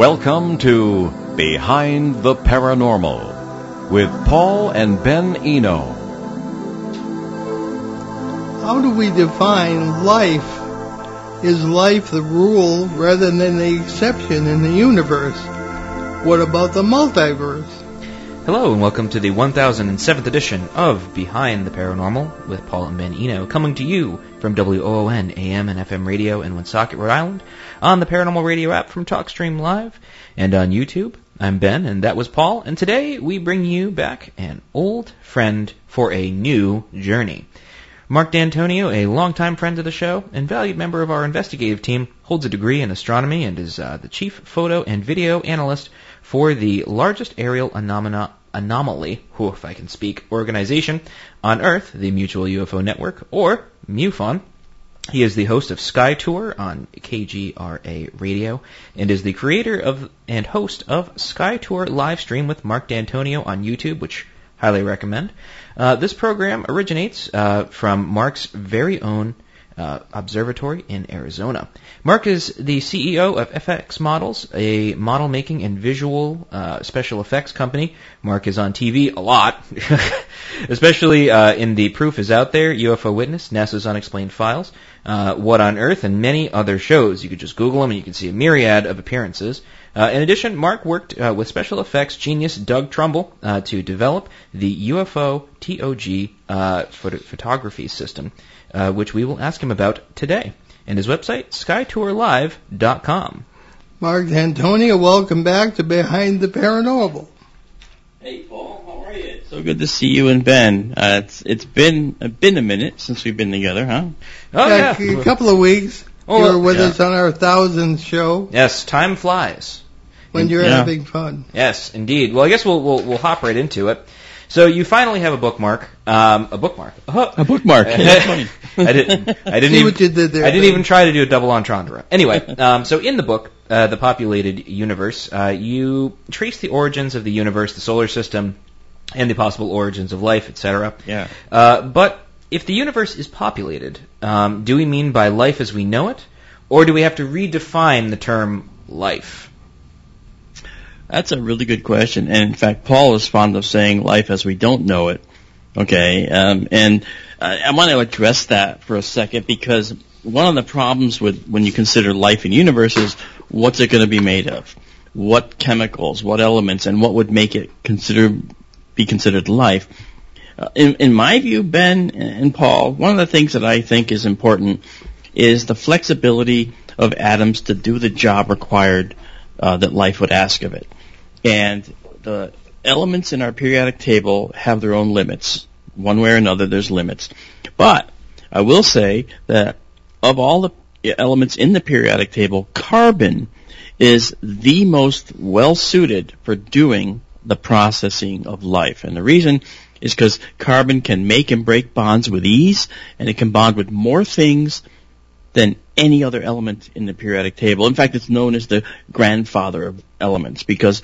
Welcome to Behind the Paranormal with Paul and Ben Eno. How do we define life? Is life the rule rather than the exception in the universe? What about the multiverse? Hello and welcome to the 1007th edition of Behind the Paranormal with Paul and Ben Eno, coming to you from WOON AM and FM radio in Woonsocket, Rhode Island, on the Paranormal Radio app from TalkStream Live, and on YouTube. I'm Ben, and that was Paul, and today we bring you back an old friend for a new journey. Marc Dantonio, a longtime friend of the show and valued member of our investigative team, holds a degree in astronomy and is uh, the chief photo and video analyst for the largest aerial anomaly, whew, if I can speak, organization on Earth, the Mutual UFO Network, or MUFON. He is the host of Sky Tour on KGRA Radio and is the creator of and host of Sky Tour live stream with Marc Dantonio on YouTube, which highly recommend. Uh, this program originates uh, from Marc's very own uh, observatory in Arizona. Marc is the CEO of FX Models, a model making and visual uh, special effects company. Marc is on TV a lot, especially uh, in the Proof is Out There, UFO Witness, NASA's Unexplained Files, uh, What on Earth, and many other shows. You could just Google them and you can see a myriad of appearances. Uh, in addition, Mark worked uh, with special effects genius Doug Trumbull uh, to develop the UFO TOG uh, photo- photography system, uh, which we will ask him about today. And his website, skytourlive.com. Marc Dantonio, welcome back to Behind the Paranormal. Hey Paul, how are you? So good to see you and Ben. Uh, it's it's been uh, been a minute since we've been together, huh? Oh, Yeah, yeah. A couple of weeks. Oh, you were with yeah. us on our thousandth show Yes, time flies. when you're Yeah. having fun. Yes, indeed. Well, I guess we'll, we'll, we'll hop right into it. So you finally have a bookmark, um, a bookmark. A bookmark. That's funny. I didn't. I didn't See even. what you did there. I didn't Ben. even try to do a double entendre. Anyway, um, so in the book, uh, the populated universe, uh, you trace the origins of the universe, the solar system, and the possible origins of life, etc. Yeah. Uh, but if the universe is populated, um, do we mean by life as we know it, or do we have to redefine the term life? That's a really good question. And in fact, Paul is fond of saying life as we don't know it. Okay. Um, and uh, I want to address that for a second because one of the problems with when you consider life in universe is what's it going to be made of? What chemicals, what elements, and what would make it consider be considered life? Uh, in, in my view, Ben and Paul, one of the things that I think is important is the flexibility of atoms to do the job required uh, that life would ask of it. And the elements in our periodic table have their own limits. One way or another, there's limits. But I will say that of all the elements in the periodic table, carbon is the most well suited for doing the processing of life. And the reason is because carbon can make and break bonds with ease, and it can bond with more things than any other element in the periodic table. In fact, it's known as the grandfather of elements because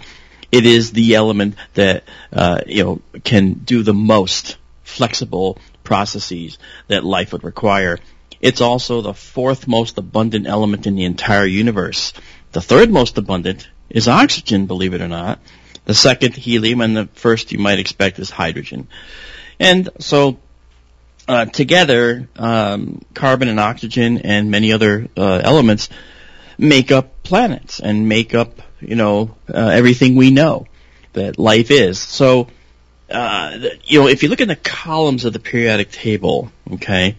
it is the element that uh, you know can do the most flexible processes that life would require. It's also the fourth most abundant element in the entire universe. The third most abundant is oxygen, believe it or not. The second, helium, and the first you might expect is hydrogen. And so uh, together, um, carbon and oxygen and many other uh, elements make up planets and make up, you know, uh, everything we know that life is. So, uh, you know, if you look at the columns of the periodic table, okay,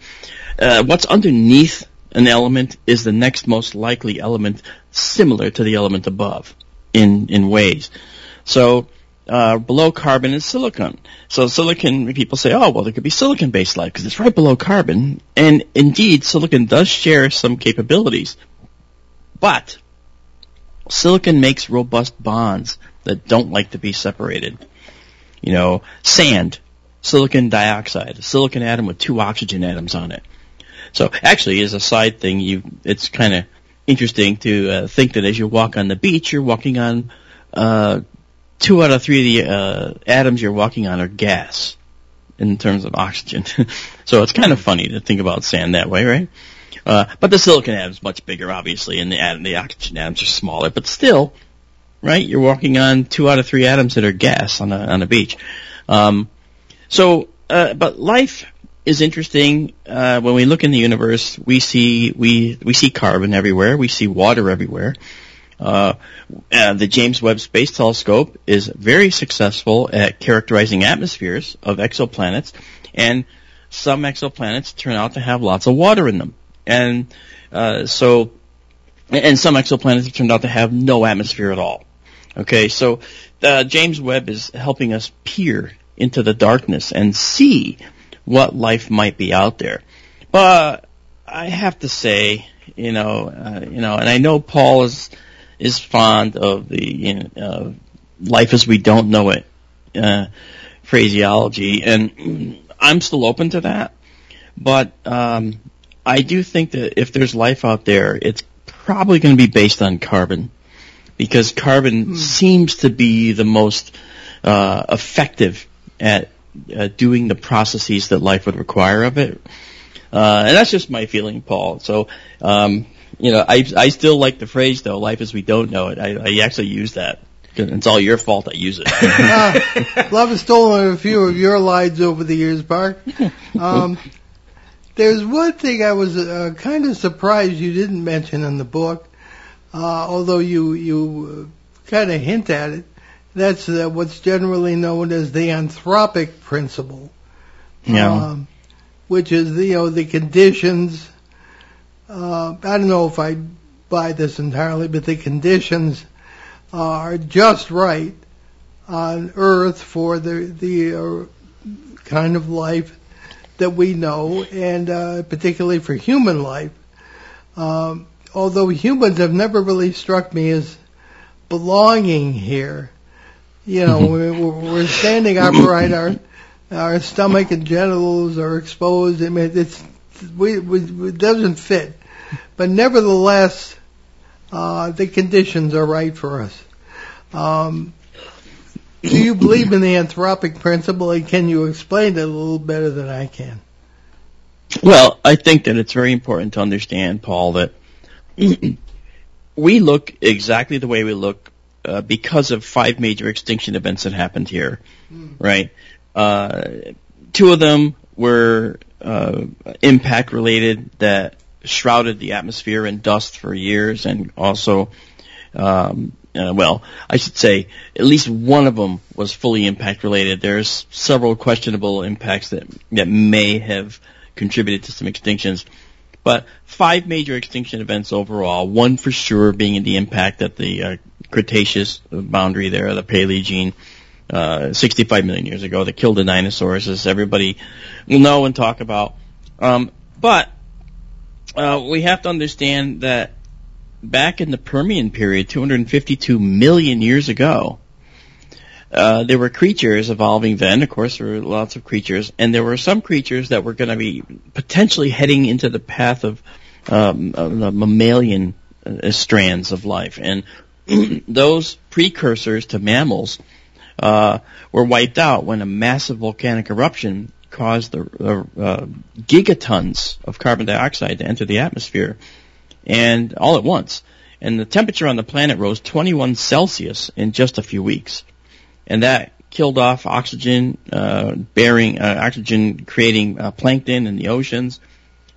uh, what's underneath an element is the next most likely element similar to the element above in in ways. So uh, below carbon is silicon. So silicon, people say, oh, well, there could be silicon-based life because it's right below carbon. And indeed, silicon does share some capabilities. But silicon makes robust bonds that don't like to be separated. You know, sand, silicon dioxide, a silicon atom with two oxygen atoms on it. So actually, as a side thing, you it's kind of interesting to uh, think that as you walk on the beach, you're walking on uh, two out of three of the uh, atoms you're walking on are gas in terms of oxygen. so it's kind of funny to think about sand that way, right? Uh, but the silicon atom's much bigger, obviously, and the atom, the oxygen atoms are smaller. But still, right? You're walking on two out of three atoms that are gas on a on a beach. Um, so, uh, but life is interesting. Uh, when we look in the universe, we see we we see carbon everywhere. We see water everywhere. Uh, uh, the James Webb Space Telescope is very successful at characterizing atmospheres of exoplanets, and some exoplanets turn out to have lots of water in them. And uh, so, and some exoplanets have turned out to have no atmosphere at all. Okay, so uh, James Webb is helping us peer into the darkness and see what life might be out there. But I have to say, you know, uh, you know, and I know Paul is is fond of the you know, uh, life as we don't know it uh, phraseology, and I'm still open to that. But um, I do think that if there's life out there, it's probably going to be based on carbon because carbon hmm. seems to be the most uh, effective at uh, doing the processes that life would require of it. Uh, and that's just my feeling, Paul. So, um, you know, I I still like the phrase though, "Life as we don't know it." I, I actually use that. It's all your fault. I use it. uh, love has stolen a few of your lines over the years, Bart. Um, there's one thing I was uh, kind of surprised you didn't mention in the book, uh, although you you uh, kind of hint at it. That's uh, what's generally known as the anthropic principle. Yeah. Um, which is the, you know the conditions. Uh, I don't know if I buy this entirely, but the conditions are just right on Earth for the the uh, kind of life that we know, and uh, particularly for human life. Um, although humans have never really struck me as belonging here, you know, we're, we're standing upright, our our stomach and genitals are exposed. I mean, it's we, we it doesn't fit, but nevertheless, uh, the conditions are right for us. Um, do you believe in the anthropic principle, and can you explain it a little better than I can? Well, I think that it's very important to understand, Paul, that we look exactly the way we look uh, because of five major extinction events that happened here, mm. right? Uh, two of them were uh, impact related that shrouded the atmosphere in dust for years, and also, um, uh, well, I should say at least one of them was fully impact related. There's several questionable impacts that that may have contributed to some extinctions. But five major extinction events overall, one for sure being the impact at the uh, Cretaceous boundary there, the Paleogene, uh, 65 million years ago that killed the dinosaurs, as everybody will know and talk about. Um, but uh, we have to understand that back in the Permian period, 252 million years ago, uh, there were creatures evolving then. Of course, there were lots of creatures, and there were some creatures that were going to be potentially heading into the path of um, the mammalian uh, strands of life, and those precursors to mammals uh, were wiped out when a massive volcanic eruption caused the uh, gigatons of carbon dioxide to enter the atmosphere, and all at once. And the temperature on the planet rose 21 Celsius in just a few weeks and that killed off oxygen uh, bearing uh, oxygen creating uh, plankton in the oceans.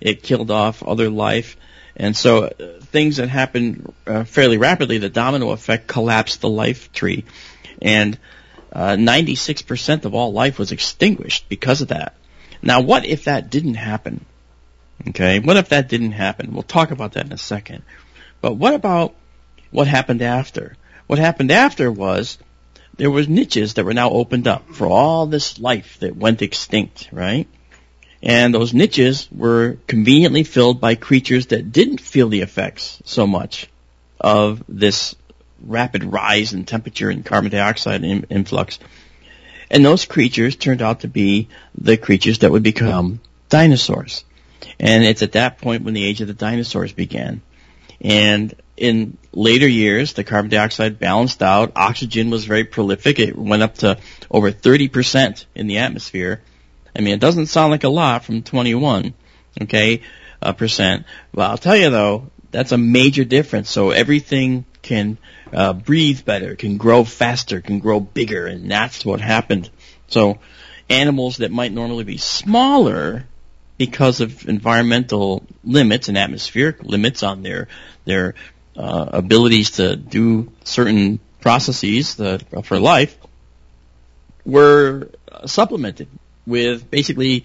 It killed off other life, and so uh, things that happened uh, fairly rapidly. The domino effect collapsed the life tree, and 96% uh, of all life was extinguished because of that. Now, what if that didn't happen? Okay, what if that didn't happen? We'll talk about that in a second. But what about what happened after? What happened after was there was niches that were now opened up for all this life that went extinct, right? And those niches were conveniently filled by creatures that didn't feel the effects so much of this rapid rise in temperature and carbon dioxide in, influx. And those creatures turned out to be the creatures that would become dinosaurs. And it's at that point when the age of the dinosaurs began. And in later years, the carbon dioxide balanced out. Oxygen was very prolific. It went up to over 30% in the atmosphere. I mean, it doesn't sound like a lot from 21, okay, uh, percent. Well, I'll tell you though, that's a major difference. So everything can uh, breathe better, can grow faster, can grow bigger, and that's what happened. So animals that might normally be smaller because of environmental limits and atmospheric limits on their their uh, abilities to do certain processes that, for life were supplemented with basically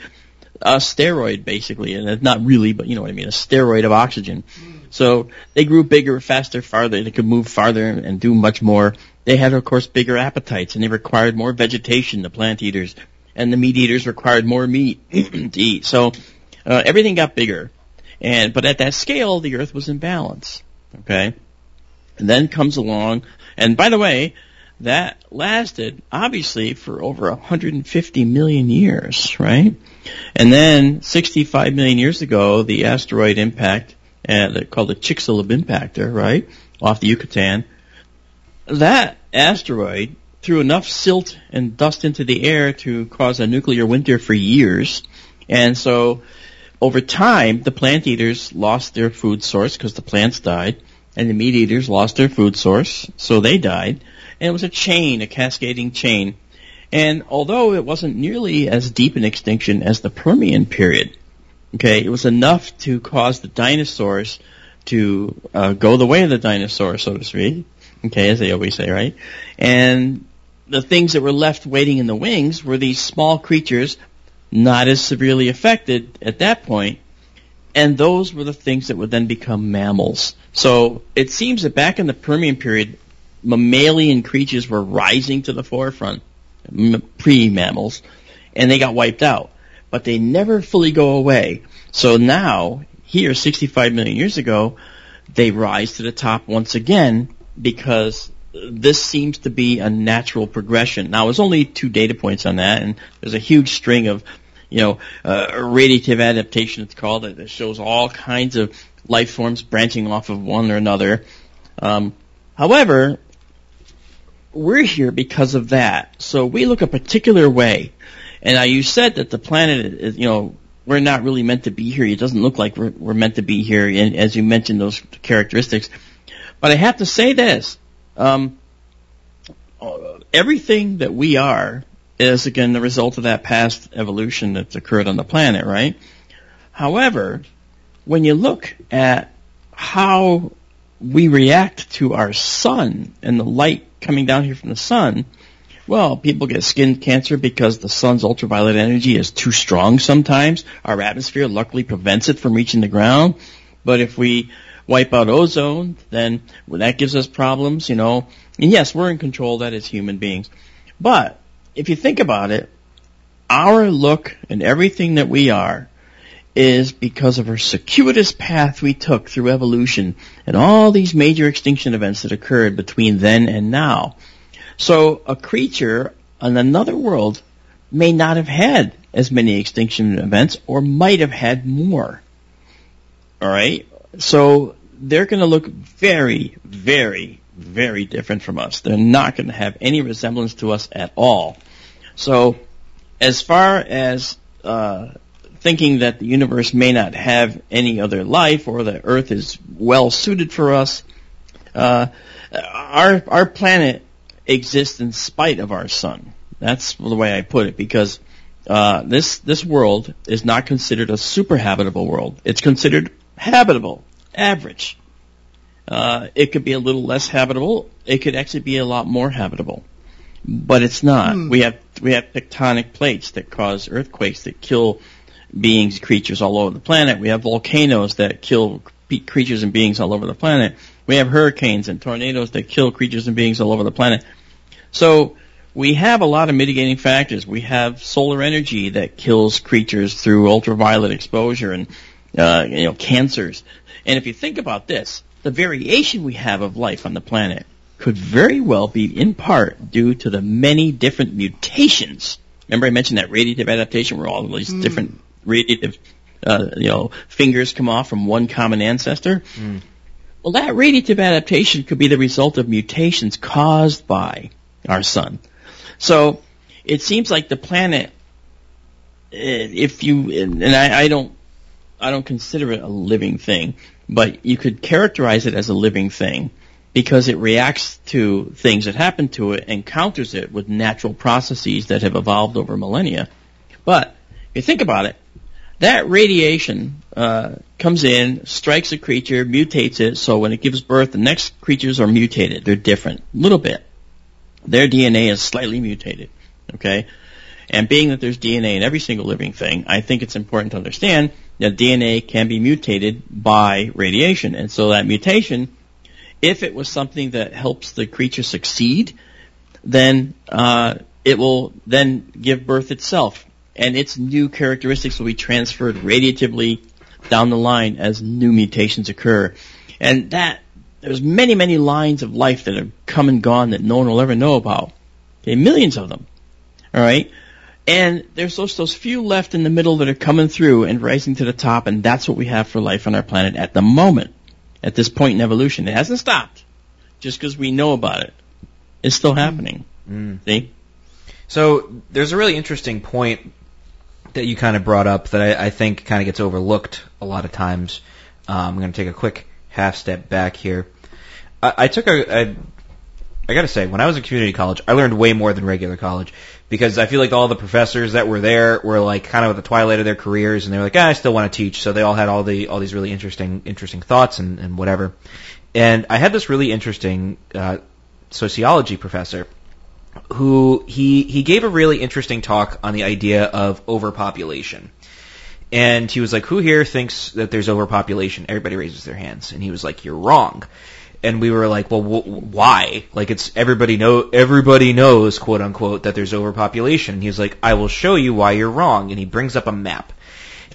a steroid, basically, and not really, but you know what I mean, a steroid of oxygen. So they grew bigger, faster, farther. They could move farther and do much more. They had, of course, bigger appetites, and they required more vegetation. The plant eaters and the meat eaters required more meat to eat. So uh, everything got bigger, and but at that scale, the Earth was in balance. Okay, and then comes along, and by the way, that lasted obviously for over 150 million years, right? And then 65 million years ago, the asteroid impact, uh, called the Chicxulub impactor, right, off the Yucatan, that asteroid threw enough silt and dust into the air to cause a nuclear winter for years. And so over time, the plant eaters lost their food source because the plants died, and the meat eaters lost their food source, so they died. And it was a chain, a cascading chain. And although it wasn't nearly as deep an extinction as the Permian period, okay, it was enough to cause the dinosaurs to uh, go the way of the dinosaur, so to speak. Okay, as they always say, right? And the things that were left waiting in the wings were these small creatures, not as severely affected at that point, and those were the things that would then become mammals. So it seems that back in the Permian period, mammalian creatures were rising to the forefront, pre-mammals, and they got wiped out. But they never fully go away. So now, here, 65 million years ago, they rise to the top once again because this seems to be a natural progression. Now, there's only two data points on that, and there's a huge string of, you know, uh, radiative adaptation, it's called, that shows all kinds of life forms branching off of one or another. Um, however, we're here because of that. So we look a particular way. And now you said that the planet is, you know, we're not really meant to be here. It doesn't look like we're, we're meant to be here, and as you mentioned those characteristics. But I have to say this. Um, everything that we are is again the result of that past evolution that's occurred on the planet, right? However, when you look at how we react to our sun and the light coming down here from the sun, well, people get skin cancer because the sun's ultraviolet energy is too strong sometimes. Our atmosphere luckily prevents it from reaching the ground. But if we wipe out ozone, then well, that gives us problems, you know. And yes, we're in control that as human beings. But if you think about it, our look and everything that we are is because of our circuitous path we took through evolution and all these major extinction events that occurred between then and now. So a creature on another world may not have had as many extinction events or might have had more. Alright? So they're to look very, very, very different from us. They're not to have any resemblance to us at all. So, as far as uh, thinking that the universe may not have any other life or that Earth is well suited for us, uh, our our planet exists in spite of our sun. That's the way I put it because uh, this this world is not considered a super habitable world. It's considered habitable average. Uh, it could be a little less habitable. It could actually be a lot more habitable, but it's not. Hmm. We have we have tectonic plates that cause earthquakes that kill beings, creatures all over the planet. We have volcanoes that kill creatures and beings all over the planet. We have hurricanes and tornadoes that kill creatures and beings all over the planet. So we have a lot of mitigating factors. We have solar energy that kills creatures through ultraviolet exposure and uh, you know cancers. And if you think about this, the variation we have of life on the planet could very well be in part due to the many different mutations. Remember I mentioned that radiative adaptation where all these mm. different radiative, uh, you know, fingers come off from one common ancestor? Mm. Well, that radiative adaptation could be the result of mutations caused by our sun. So it seems like the planet, eh, if you, and I, I don't, I don't consider it a living thing, but you could characterize it as a living thing because it reacts to things that happen to it and counters it with natural processes that have evolved over millennia. But if you think about it, that radiation uh, comes in, strikes a creature, mutates it, so when it gives birth, the next creatures are mutated. They're different, a little bit. Their DNA is slightly mutated, okay? And being that there's DNA in every single living thing, I think it's important to understand that DNA can be mutated by radiation. And so that mutation, if it was something that helps the creature succeed, then uh, it will then give birth itself. And its new characteristics will be transferred radiatively down the line as new mutations occur. And that, there's many, many lines of life that have come and gone that no one will ever know about. Okay, millions of them. Alright? And there's those, those few left in the middle that are coming through and rising to the top, and that's what we have for life on our planet at the moment, at this point in evolution. It hasn't stopped just because we know about it. It's still happening. Mm. See? So there's a really interesting point that you kind of brought up that I, I think kind of gets overlooked a lot of times. Um, I'm going to take a quick half step back here. I, I took a, a I gotta say, when I was in community college, I learned way more than regular college because I feel like all the professors that were there were like kind of at the twilight of their careers, and they were like, ah, I still want to teach. So they all had all the all these really interesting interesting thoughts and, and whatever. And I had this really interesting uh, sociology professor who he he gave a really interesting talk on the idea of overpopulation. And he was like, "Who here thinks that there's overpopulation?" Everybody raises their hands, and he was like, "You're wrong." and we were like, well, wh- why? Like it's everybody know everybody knows, quote unquote, that there's overpopulation. And he's like, I will show you why you're wrong. And he brings up a map,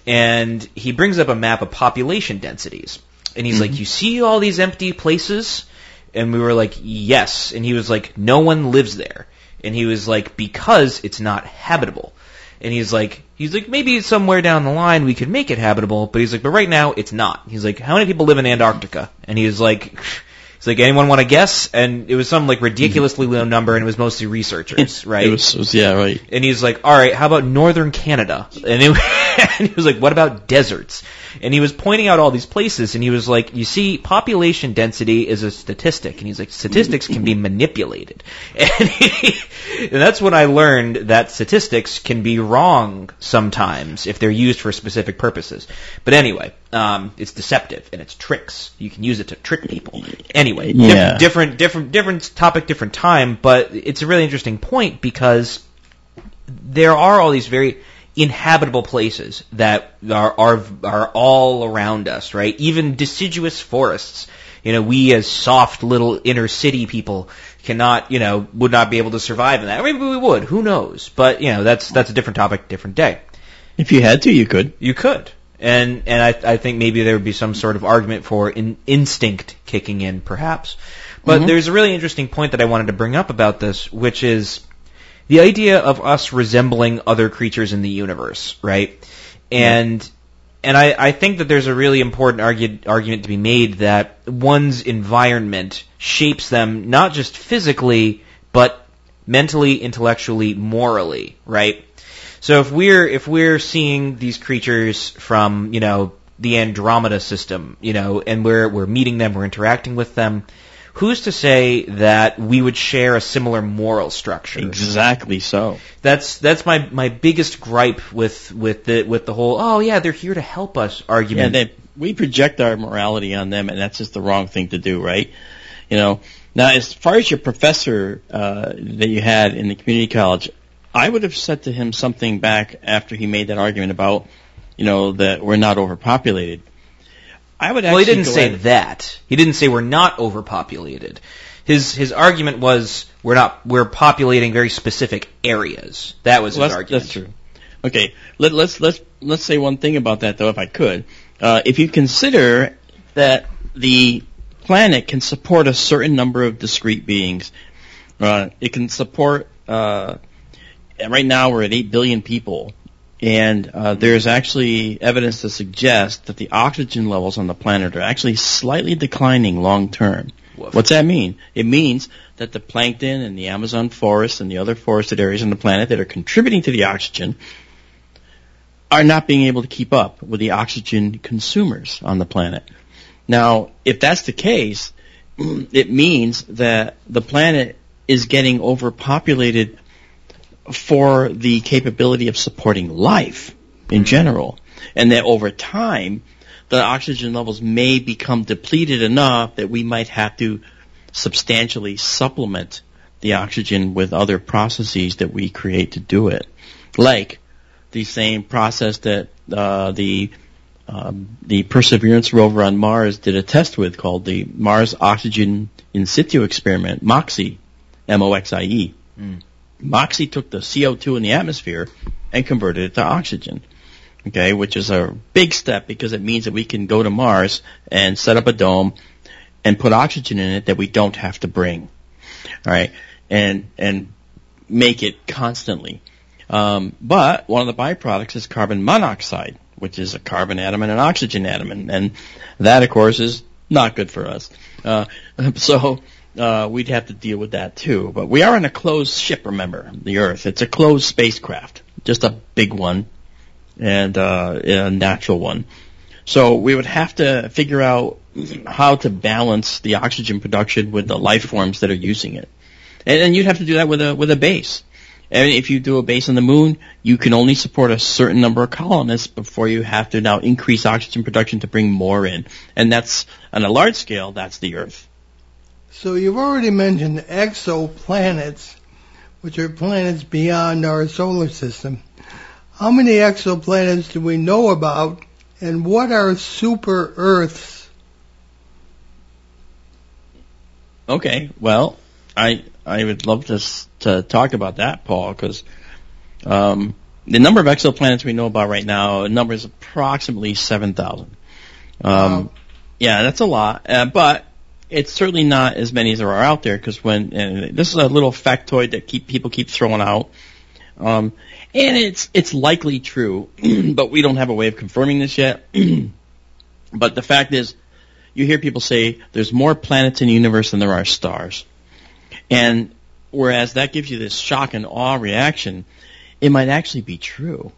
and he brings up a map of population densities, and he's mm-hmm. like, you see all these empty places, and we were like, yes, and he was like, no one lives there, and he was like, because it's not habitable. And he's like, he's like, maybe somewhere down the line we could make it habitable, but he's like, but right now it's not. He's like, how many people live in Antarctica? And he's like, he's like anyone want to guess? And it was some like ridiculously low number, and it was mostly researchers, right? it, was, it was, yeah, right. And he's like, all right, how about northern Canada? And, it, and he was like, what about deserts? And he was pointing out all these places, and he was like, you see, population density is a statistic, and he's like, statistics can be manipulated, and, he, and that's when I learned that statistics can be wrong sometimes if they're used for specific purposes. But anyway, um, it's deceptive and it's tricks. You can use it to trick people. Anyway, yeah. different, different, different topic, different time. But it's a really interesting point because there are all these very inhabitable places that are are are all around us, right? Even deciduous forests. You know, we as soft little inner city people cannot, you know, would not be able to survive in that. Maybe we would. Who knows? But you know, that's that's a different topic, different day. If you had to, you could. You could and and I, I think maybe there would be some sort of argument for in, instinct kicking in, perhaps. But mm-hmm. there's a really interesting point that I wanted to bring up about this, which is the idea of us resembling other creatures in the universe, right? And and I, I think that there's a really important argument to be made that one's environment shapes them not just physically, but mentally, intellectually, morally, right? So if we're if we're seeing these creatures from you know the Andromeda system, you know, and we're we're meeting them, we're interacting with them, who's to say that we would share a similar moral structure? Exactly so. That's that's my my biggest gripe with with the with the whole oh yeah they're here to help us argument. Yeah, they, we project our morality on them, and that's just the wrong thing to do, right? You know. Now, as far as your professor uh, that you had in the community college, I would have said to him something back after he made that argument about, you know, that we're not overpopulated. I would. Well, he didn't say ahead. that. He didn't say we're not overpopulated. His his argument was we're not we're populating very specific areas. That was well, his that's, argument. That's true. Okay, Let, let's let's let's say one thing about that though, if I could. Uh, if you consider that the planet can support a certain number of discrete beings, uh, it can support uh, right now we're at 8 billion people, and uh, there's actually evidence to suggest that the oxygen levels on the planet are actually slightly declining long term. What's that mean? It means that the plankton and the Amazon forest and the other forested areas on the planet that are contributing to the oxygen are not being able to keep up with the oxygen consumers on the planet. Now, if that's the case, it means that the planet is getting overpopulated for the capability of supporting life in general. And that over time, the oxygen levels may become depleted enough that we might have to substantially supplement the oxygen with other processes that we create to do it. Like the same process that uh, the um, the Perseverance rover on Mars did a test with called the Mars Oxygen In Situ Experiment, MOXIE, M-O-X-I-E. Mm. MOXIE took the CO2 in the atmosphere and converted it to oxygen. Okay, which is a big step because it means that we can go to Mars and set up a dome and put oxygen in it that we don't have to bring. All right, and and make it constantly. Um, but one of the byproducts is carbon monoxide, which is a carbon atom and an oxygen atom, and, and that, of course, is not good for us. Uh, so uh, we'd have to deal with that too. But we are in a closed ship, remember, the Earth. It's a closed spacecraft, just a big one and uh, a natural one. So we would have to figure out how to balance the oxygen production with the life forms that are using it, and, and you'd have to do that with a with a base. And if you do a base on the moon, you can only support a certain number of colonists before you have to now increase oxygen production to bring more in. And that's, on a large scale, that's the Earth. So you've already mentioned exoplanets, which are planets beyond our solar system. How many exoplanets do we know about, and what are super Earths? Okay, well, I I would love to to talk about that, Paul, because um, the number of exoplanets we know about right now, the number is approximately seven thousand. Um, wow. Yeah, that's a lot, uh, but it's certainly not as many as there are out there. Because when this is a little factoid that keep people keep throwing out, um, and it's it's likely true, but we don't have a way of confirming this yet. but the fact is, you hear people say there's more planets in the universe than there are stars. And whereas that gives you this shock and awe reaction, it might actually be true.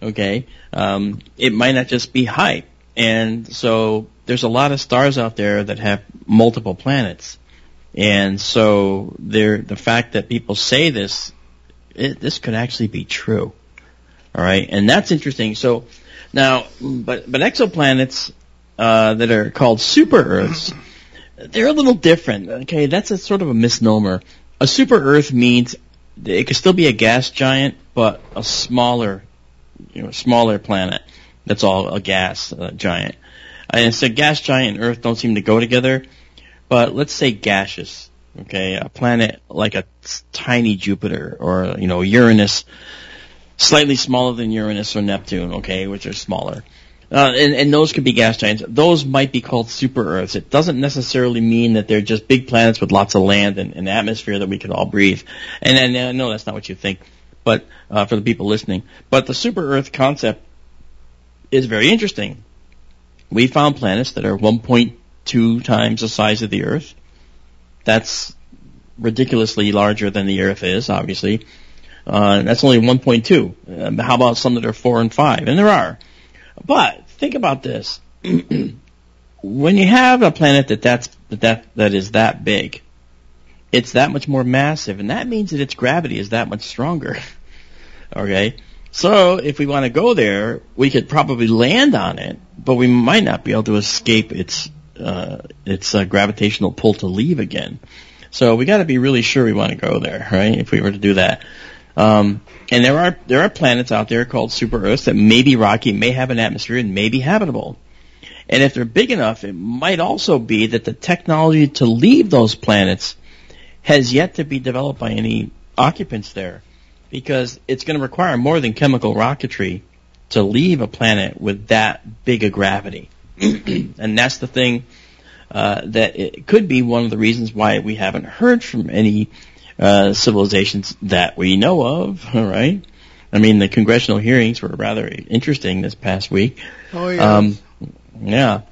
Okay? Um, it might not just be hype. And so there's a lot of stars out there that have multiple planets. And so there, the fact that people say this, it, this could actually be true. All right, and that's interesting. So now, but but exoplanets uh, that are called super Earths they're a little different. Okay, that's a sort of a misnomer. A super Earth means it could still be a gas giant, but a smaller, you know, smaller planet. That's all a gas uh, giant. And so gas giant and Earth don't seem to go together, but let's say gaseous. Okay, a planet like a tiny Jupiter or you know Uranus, slightly smaller than Uranus or Neptune. Okay, which are smaller. Uh, and, and those could be gas giants. Those might be called super Earths. It doesn't necessarily mean that they're just big planets with lots of land and, and atmosphere that we could all breathe. And, and know that's not what you think, but uh, for the people listening. But the super Earth concept is very interesting. We found planets that are 1.2 times the size of the Earth. That's ridiculously larger than the Earth is, obviously. Uh, that's only 1.2. Uh, how about some that are 4 and 5? And there are. But think about this: when you have a planet that that's that that is that big, it's that much more massive, and that means that its gravity is that much stronger. okay, so if we want to go there, we could probably land on it, but we might not be able to escape its uh, its uh, gravitational pull to leave again. So we got to be really sure we want to go there, right? If we were to do that. Um, and there are there are planets out there called super Earths that may be rocky, may have an atmosphere, and may be habitable. And if they're big enough, it might also be that the technology to leave those planets has yet to be developed by any occupants there, because it's going to require more than chemical rocketry to leave a planet with that big a gravity. and that's the thing uh, that it could be one of the reasons why we haven't heard from any uh, civilizations that we know of. All right. I mean, the congressional hearings were rather interesting this past week. Oh yeah. Um, yeah.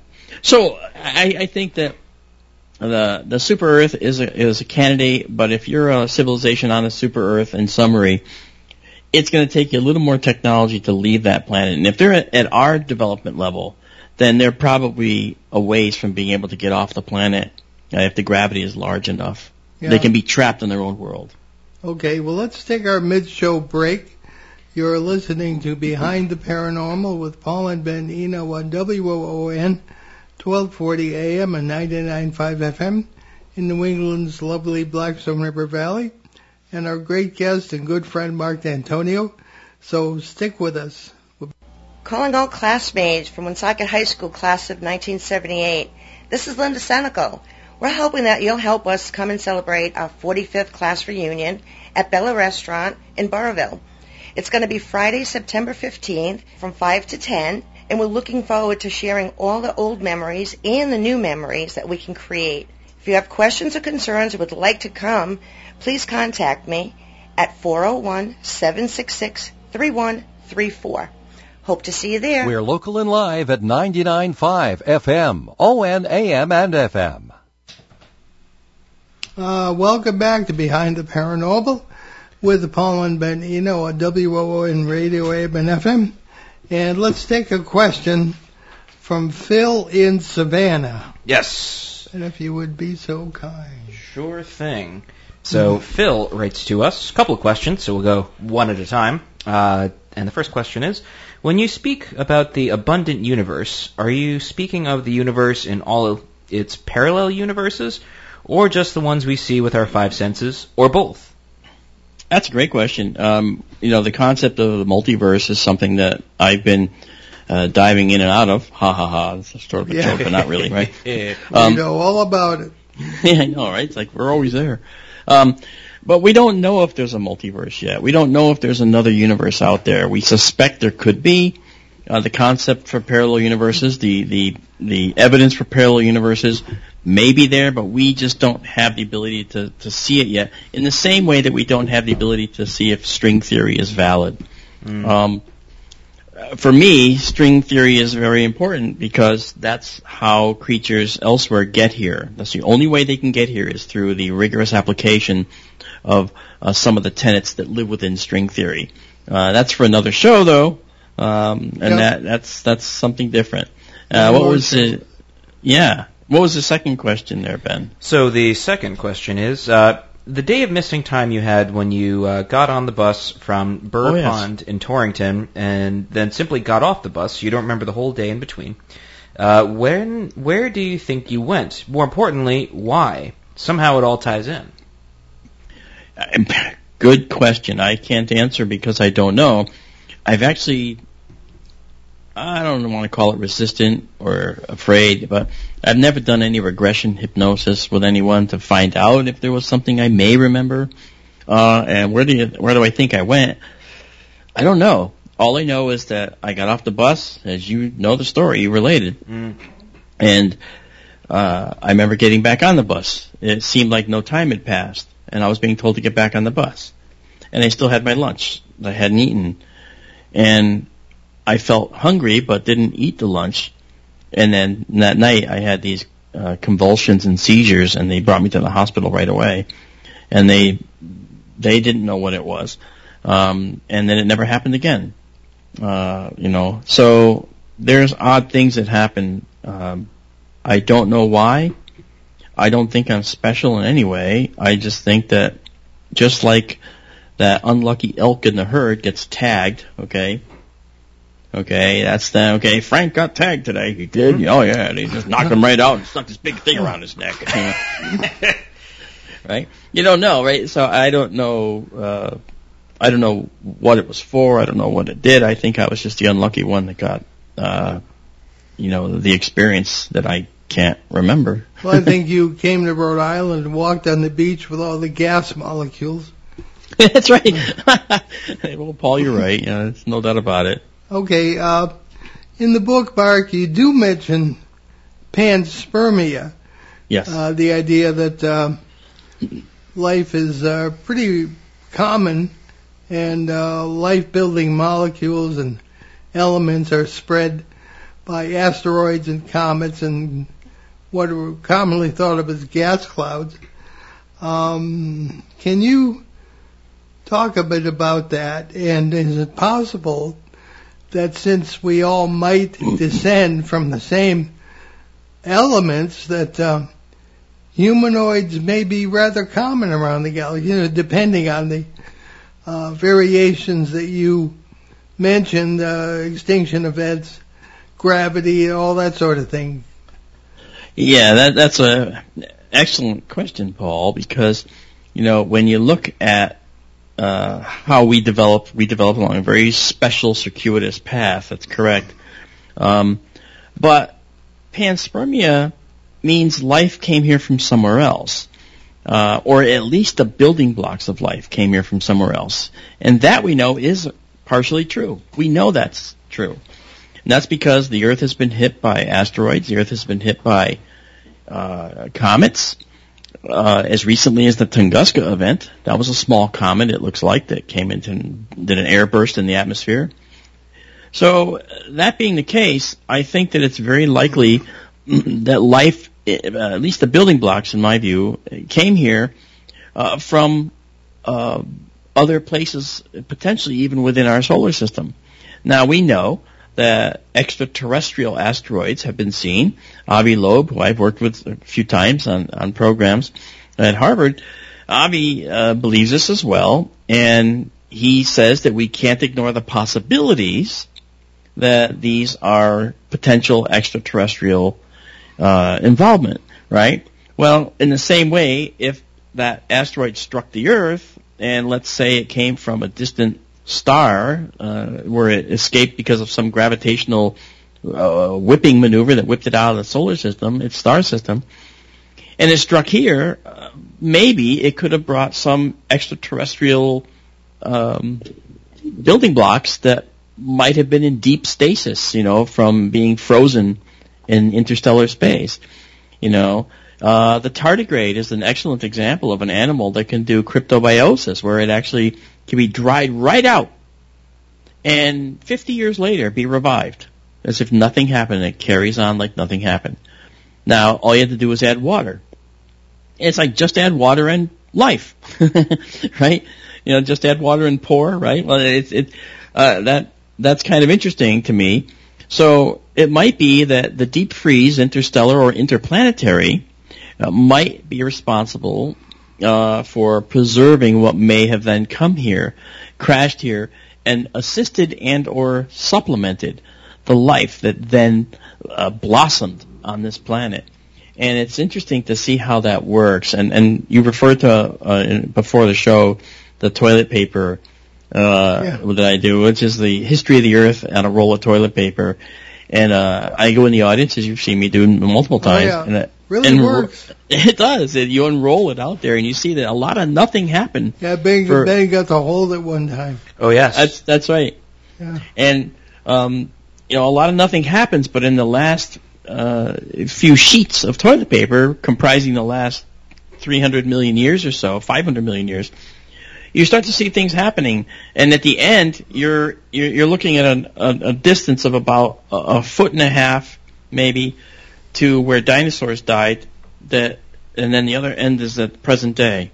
So I, I think that the the super Earth is a is a candidate, but if you're a civilization on a super Earth, in summary, it's going to take you a little more technology to leave that planet. And if they're at, at our development level, then they're probably a ways from being able to get off the planet uh, if the gravity is large enough. Yeah. They can be trapped in their own world. Okay, well, let's take our mid-show break. You're listening to Behind the Paranormal with Paul and Ben Eno on WOON, 1240 AM and 99.5 FM in New England's lovely Blackstone River Valley, and our great guest and good friend Mark Antonio. So stick with us. Calling all classmates from Woonsocket High School class of 1978. This is Linda Senecal. We're hoping that you'll help us come and celebrate our 45th class reunion at Bella Restaurant in Burrillville. It's going to be Friday, September 15th from 5 to 10, and we're looking forward to sharing all the old memories and the new memories that we can create. If you have questions or concerns or would like to come, please contact me at 401-766-3134. Hope to see you there. We're local and live at 99.5 FM, ON, AM, and FM. Uh, welcome back to Behind the Paranormal with Paul and Ben Eno on WOON Radio AM and FM. And let's take a question from Phil in Savannah. Yes. And if you would be so kind. Sure thing. So Phil writes to us a couple of questions, so we'll go one at a time. Uh, and the first question is, when you speak about the abundant universe, are you speaking of the universe in all its parallel universes, or just the ones we see with our five senses, or both? That's a great question. Um, you know, the concept of the multiverse is something that I've been uh, diving in and out of. Ha ha ha. It's sort of a Yeah. joke, but not really, right? Yeah. Um, we know all about it. yeah, I know, right? It's like we're always there. Um, but we don't know if there's a multiverse yet. We don't know if there's another universe out there. We suspect there could be. Uh, the concept for parallel universes, the, the, the evidence for parallel universes may be there, but we just don't have the ability to, to see it yet. In the same way that we don't have the ability to see if string theory is valid. Um, uh, for me, string theory is very important because that's how creatures elsewhere get here. That's the only way they can get here is through the rigorous application of uh, some of the tenets that live within string theory. Uh, that's for another show, though, um, and Yeah. that that's that's something different. Uh, what was it? Yeah. What was the second question there, Ben? So the second question is, uh, the day of missing time you had when you uh, got on the bus from Burr Oh, yes. Pond in Torrington and then simply got off the bus, you don't remember the whole day in between. Uh, when, where do you think you went? More importantly, why? Somehow it all ties in. Good question. I can't answer because I don't know. I've actually, I don't want to call it resistant or afraid, but I've never done any regression hypnosis with anyone to find out if there was something I may remember. Uh, and where do you, where do I think I went? I don't know. All I know is that I got off the bus, as you know the story, you related, Mm. and uh, I remember getting back on the bus. It seemed like no time had passed, and I was being told to get back on the bus. And I still had my lunch that I hadn't eaten. And I felt hungry, but didn't eat the lunch. And then that night I had these uh, convulsions and seizures, and they brought me to the hospital right away. And they they didn't know what it was. Um, and then it never happened again. Uh, you know, so there's odd things that happen. Um, I don't know why. I don't think I'm special in any way. I just think that just like that unlucky elk in the herd gets tagged, okay? Okay, that's the, okay, Frank got tagged today. He did? Oh yeah, and he just knocked him right out and stuck this big thing around his neck. right? You don't know, right? So I don't know, uh, I don't know what it was for. I don't know what it did. I think I was just the unlucky one that got, uh, you know, the experience that I can't remember. Well, I think you came to Rhode Island and walked on the beach with all the gas molecules. That's right. well, Paul, you're right. Yeah, there's no doubt about it. Okay, uh, in the book, Marc, you do mention panspermia, Yes. uh, the idea that uh, life is uh, pretty common and uh, life-building molecules and elements are spread by asteroids and comets and what are commonly thought of as gas clouds. Um, can you talk a bit about that? And is it possible that since we all might descend from the same elements, that uh, humanoids may be rather common around the galaxy, you know, depending on the uh, variations that you mentioned, uh, extinction events, gravity, all that sort of thing. Yeah, that, that's a excellent question, Paul, because you know when you look at uh, how we develop, we develop along a very special circuitous path. That's correct. Um, but panspermia means life came here from somewhere else. Uh, or at least the building blocks of life came here from somewhere else. And that we know is partially true. We know that's true. And that's because the Earth has been hit by asteroids, the Earth has been hit by uh, comets, uh, as recently as the Tunguska event. That was a small comet, it looks like, that came into, and did an airburst in the atmosphere. So, that being the case, I think that it's very likely that life uh, at least the building blocks, in my view, came here uh, from uh, other places, potentially even within our solar system. Now we know that extraterrestrial asteroids have been seen. Avi Loeb, who I've worked with a few times on, on programs at Harvard, Avi uh, believes this as well, and he says that we can't ignore the possibilities that these are potential extraterrestrial uh, involvement, right? Well, in the same way, if that asteroid struck the Earth, and let's say it came from a distant star uh, where it escaped because of some gravitational uh, whipping maneuver that whipped it out of the solar system, its star system, and it struck here, uh, maybe it could have brought some extraterrestrial um, building blocks that might have been in deep stasis, you know, from being frozen in interstellar space. You know, uh, the tardigrade is an excellent example of an animal that can do cryptobiosis, where it actually can be dried right out, and 50 years later be revived, as if nothing happened. It carries on like nothing happened. Now, all you have to do is add water. It's like just add water and life, right? You know, just add water and pour, right? Well, it's it uh, that that's kind of interesting to me. So it might be that the deep freeze, interstellar or interplanetary, uh, might be responsible uh, for preserving what may have then come here, crashed here, and assisted and or supplemented the life that then uh, blossomed on this planet. And it's interesting to see how that works. And and you referred to uh, before the show the toilet paper uh, yeah. that I do, which is the history of the Earth on a roll of toilet paper. And uh, I go in the audience, as you've seen me do multiple times. Oh, yeah. and, really and works. It does. And you unroll it out there, and you see that a lot of nothing happened. Yeah, Ben, for, ben got to hold it one time. Oh yes, that's that's right. Yeah. And um, you know, a lot of nothing happens, but in the last uh, few sheets of toilet paper, comprising the last 300 million years or so, 500 million years, you start to see things happening, and at the end, you're you're, you're looking at a, a, a, distance of about a, a, foot and a half, maybe, to where dinosaurs died. That, and then the other end is the present day.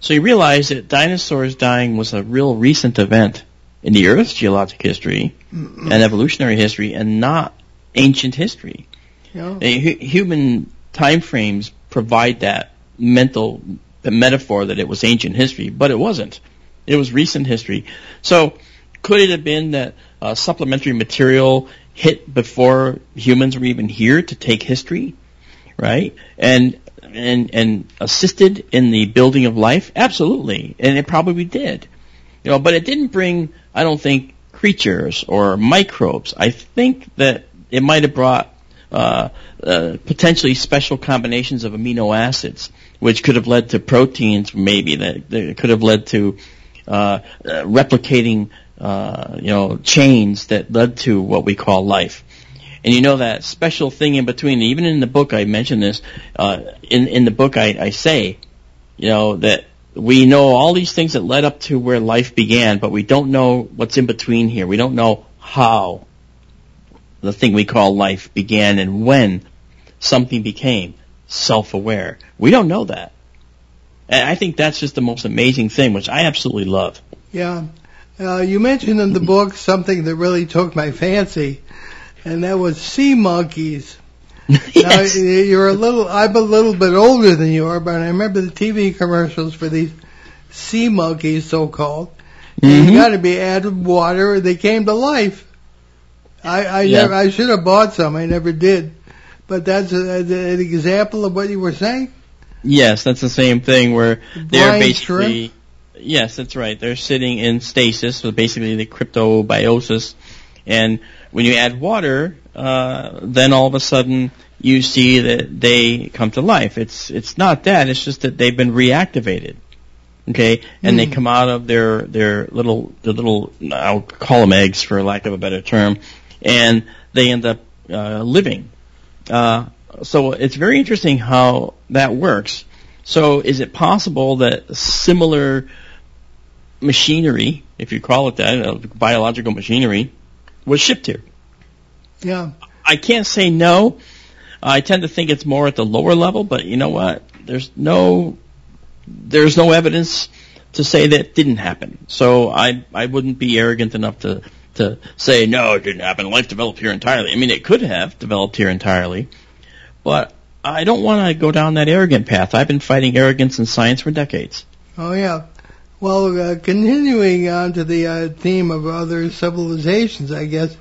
So you realize that dinosaurs dying was a real recent event in the Earth's geologic history and evolutionary history, and not ancient history. Yeah. Human time frames provide that mental metaphor that it was ancient history, but it wasn't. It was recent history. So could it have been that uh, supplementary material hit before humans were even here to take history, right? And and and assisted in the building of life? Absolutely, and it probably did. You know, but it didn't bring, I don't think, creatures or microbes. I think that it might have brought uh, uh, potentially special combinations of amino acids which could have led to proteins, maybe that, that could have led to uh, uh, replicating, uh, you know, chains that led to what we call life. And you know that special thing in between. Even in the book, I mention this. Uh, in in the book, I, I say, you know, that we know all these things that led up to where life began, but we don't know what's in between here. We don't know how the thing we call life began and when something became self-aware. We don't know that. And I think that's just the most amazing thing, which I absolutely love. Yeah. Uh, you mentioned in the book something that really took my fancy, and that was sea monkeys. yes. Now, you're a little, I'm a little bit older than you are, but I remember the TV commercials for these sea monkeys, so-called. Mm-hmm. You got to be added water, or they came to life. I, I Yeah. never, I should have bought some. I never did. But that's a, an example of what you were saying. Yes, that's the same thing where they're basically. Yes, that's right. They're sitting in stasis, so basically the cryptobiosis. And when you add water, uh, then all of a sudden you see that they come to life. It's it's not that. It's just that they've been reactivated. Okay, and they Hmm. come out of their their little the little I'll call them eggs for lack of a better term, and they end up uh, living. Uh, so it's very interesting how that works. So is it possible that similar machinery, if you call it that, uh, biological machinery, was shipped here? Yeah. I can't say no. I tend to think it's more at the lower level, but you know what? There's no there's no evidence to say that didn't happen. So I I wouldn't be arrogant enough to to say no, it didn't happen. Life developed here entirely. I mean, it could have developed here entirely, but I don't want to go down that arrogant path. I've been fighting arrogance in science for decades. Oh yeah. Well, uh, continuing on to the uh, theme of other civilizations, I guess.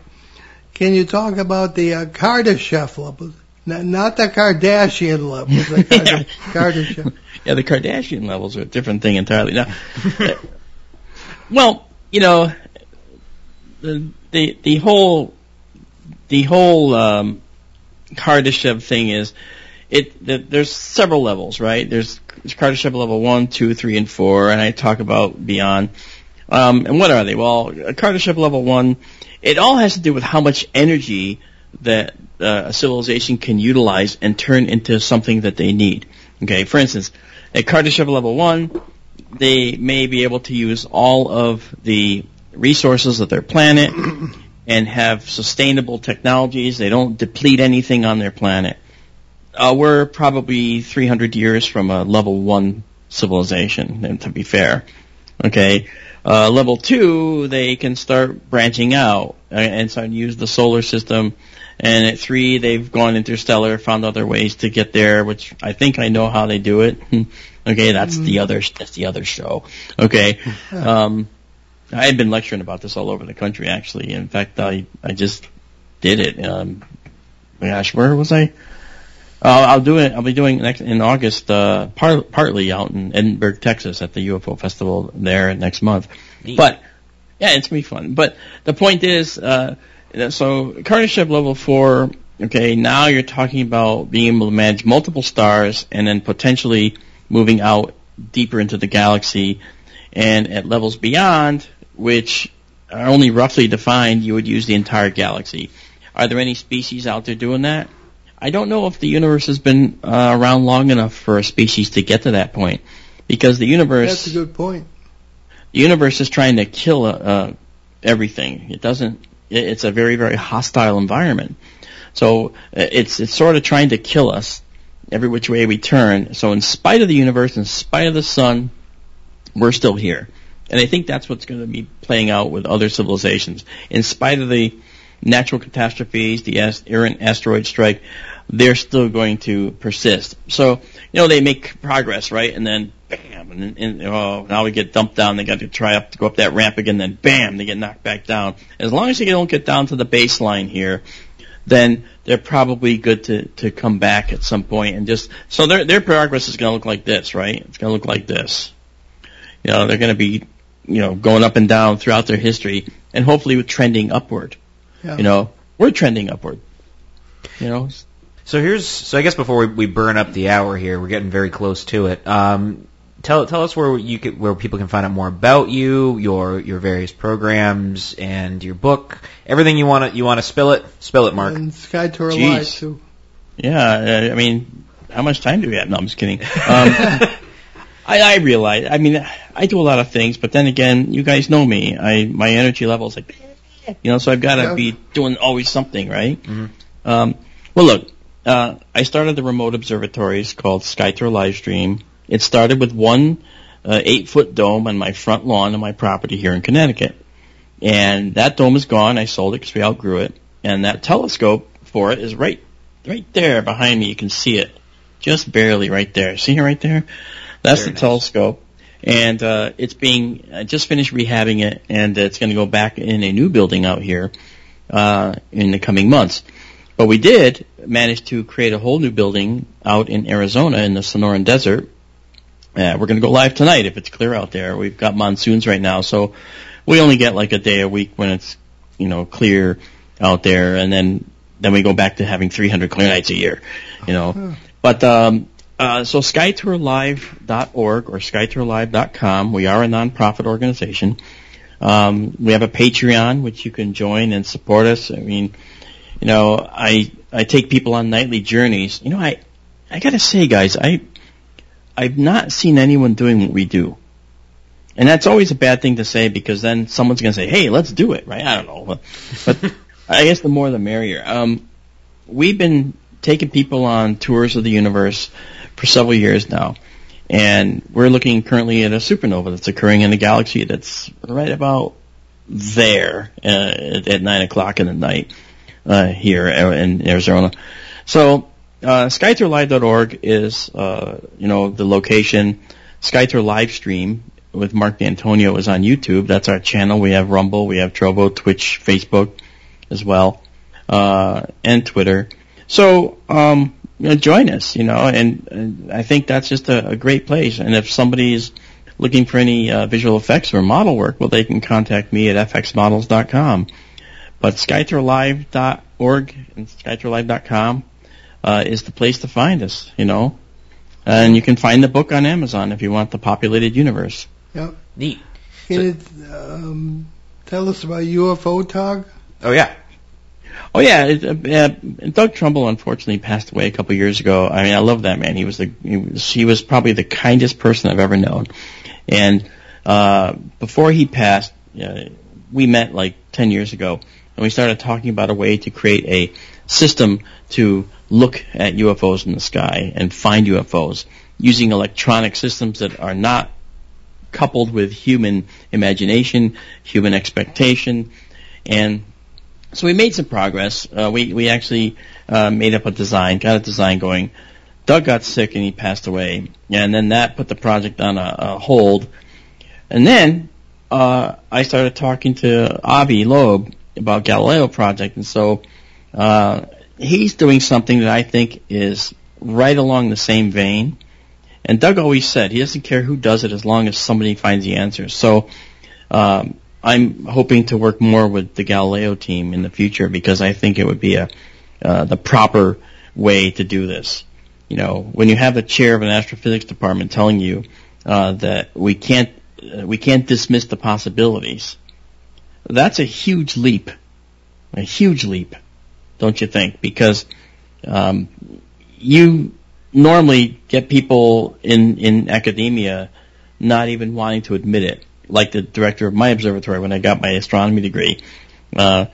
Can you talk about the uh, Kardashev levels? Not, not the Kardashian levels. The Karda- Kardashev. Yeah, the Kardashian levels are a different thing entirely. Now, well, you know, the the the whole the whole um, Kardashev thing is it. The, there's several levels, right? There's Kardashev level one, two, three, and four, and I talk about beyond. Um, and what are they? Well, Kardashev level one, it all has to do with how much energy that uh, a civilization can utilize and turn into something that they need. Okay, for instance, at Kardashev level one, they may be able to use all of the resources of their planet and have sustainable technologies. They don't deplete anything on their planet. Uh, we're probably 300 years from a level one civilization, and to be fair. Okay. Uh, level two, they can start branching out uh, and start to use the solar system. And at three, they've gone interstellar, found other ways to get there, which I think I know how they do it. okay, that's the other that's the other show. Okay, um, I had been lecturing about this all over the country. Actually, in fact, I I just did it. Um, gosh, where was I? Uh, I'll do it. I'll be doing next in August, uh, par- partly out in Edinburgh, Texas, at the UFO festival there next month. Neat. But yeah, it's gonna be fun. But the point is, uh, so Kardashev level four. Okay, now you're talking about being able to manage multiple stars and then potentially moving out deeper into the galaxy, and at levels beyond, which are only roughly defined, you would use the entire galaxy. Are there any species out there doing that? I don't know if the universe has been uh, around long enough for a species to get to that point, because the universe That's a good point. the universe is trying to kill uh, everything. It doesn't. it- It's a very very hostile environment. So uh, it's it's sort of trying to kill us every which way we turn. So in spite of the universe, in spite of the sun, we're still here. And I think that's what's going to be playing out with other civilizations. In spite of the natural catastrophes, the errant asteroid strike, they're still going to persist. So, you know, they make progress, right? And then, bam, and, and oh, now we get dumped down. They got to try up to go up that ramp again. Then, bam, they get knocked back down. As long as they don't get down to the baseline here, then they're probably good to, to come back at some point and just so their their progress is going to look like this, right? It's going to look like this. You know, they're going to be, you know, going up and down throughout their history, and hopefully trending upward. Yeah. You know, we're trending upward. You know, So here's so I guess before we, we burn up the hour here, we're getting very close to it. Um, tell tell us where you could, where people can find out more about you, your your various programs, and your book. Everything you want to you want to spill it, spill it, Marc. And Sky Tour Jeez. Live too. yeah. uh, I mean, how much time do we have? No, I'm just kidding. Um, I, I realize. I mean, I do a lot of things, but then again, you guys know me. I my energy level is like, you know, so I've got to Yeah. be doing always something, right? Mhm. Um, well, look, uh, I started the remote observatories called SkyTour Livestream. It started with one uh, eight foot dome on my front lawn of my property here in Connecticut, and that dome is gone. I sold it because we outgrew it, and that telescope for it is right right there behind me. You can see it, just barely right there. See it right there? That's Very the nice. telescope, and uh, it's being I just finished rehabbing it, and it's going to go back in a new building out here uh, in the coming months. But we did manage to create a whole new building out in Arizona in the Sonoran Desert. Uh, we're going to go live tonight if it's clear out there. We've got monsoons right now, so we only get like a day a week when it's you know clear out there, and then then we go back to having 300 clear nights a year. You know, but um, uh, so skytourlive.org or skytourlive.com. We are a nonprofit organization. Um, we have a Patreon which you can join and support us. I mean, you know, I I take people on nightly journeys. You know, I I gotta say, guys, I I've not seen anyone doing what we do. And that's always a bad thing to say because then someone's to say, "Hey, let's do it," right? I don't know, but, but I guess the more the merrier. Um, we've been taking people on tours of the universe for several years now, and we're looking currently at a supernova that's occurring in a galaxy that's right about there uh, at, at nine o'clock in the night uh, here in Arizona. So uh, is uh, you know the location. SkyTour live stream with Marc Dantonio is on YouTube. That's our channel. We have Rumble, we have Trovo, Twitch, Facebook as well, uh, and Twitter. So um, you know, join us, you know, and, and I think that's just a, a great place. And if somebody's looking for any uh, visual effects or model work, well, they can contact me at fxmodels.com. But skytourlive.org and skytourlive.com uh, is the place to find us, you know. And you can find the book on Amazon if you want the populated universe. Yep. Neat. Can it um, tell us about UFOTOG? Oh yeah. Oh yeah, it, uh, Doug Trumbull unfortunately passed away a couple years ago. I mean, I love that man. He was the he was, he was probably the kindest person I've ever known. And uh, before he passed, uh, we met like ten years ago, and we started talking about a way to create a system to look at UFOs in the sky and find UFOs using electronic systems that are not coupled with human imagination, human expectation, and so we made some progress. Uh, we we actually uh, made up a design, got a design going. Doug got sick and he passed away, and then that put the project on a, a hold. And then uh, I started talking to Avi Loeb about Galileo project, and so uh, he's doing something that I think is right along the same vein. And Doug always said he doesn't care who does it as long as somebody finds the answers. So um, I'm hoping to work more with the Galileo team in the future because I think it would be a uh, the proper way to do this. You know, when you have a chair of an astrophysics department telling you uh, that we can't uh, we can't dismiss the possibilities, that's a huge leap, a huge leap, don't you think? Because um, you normally get people in in academia not even wanting to admit it like the director of my observatory when I got my astronomy degree. Uh,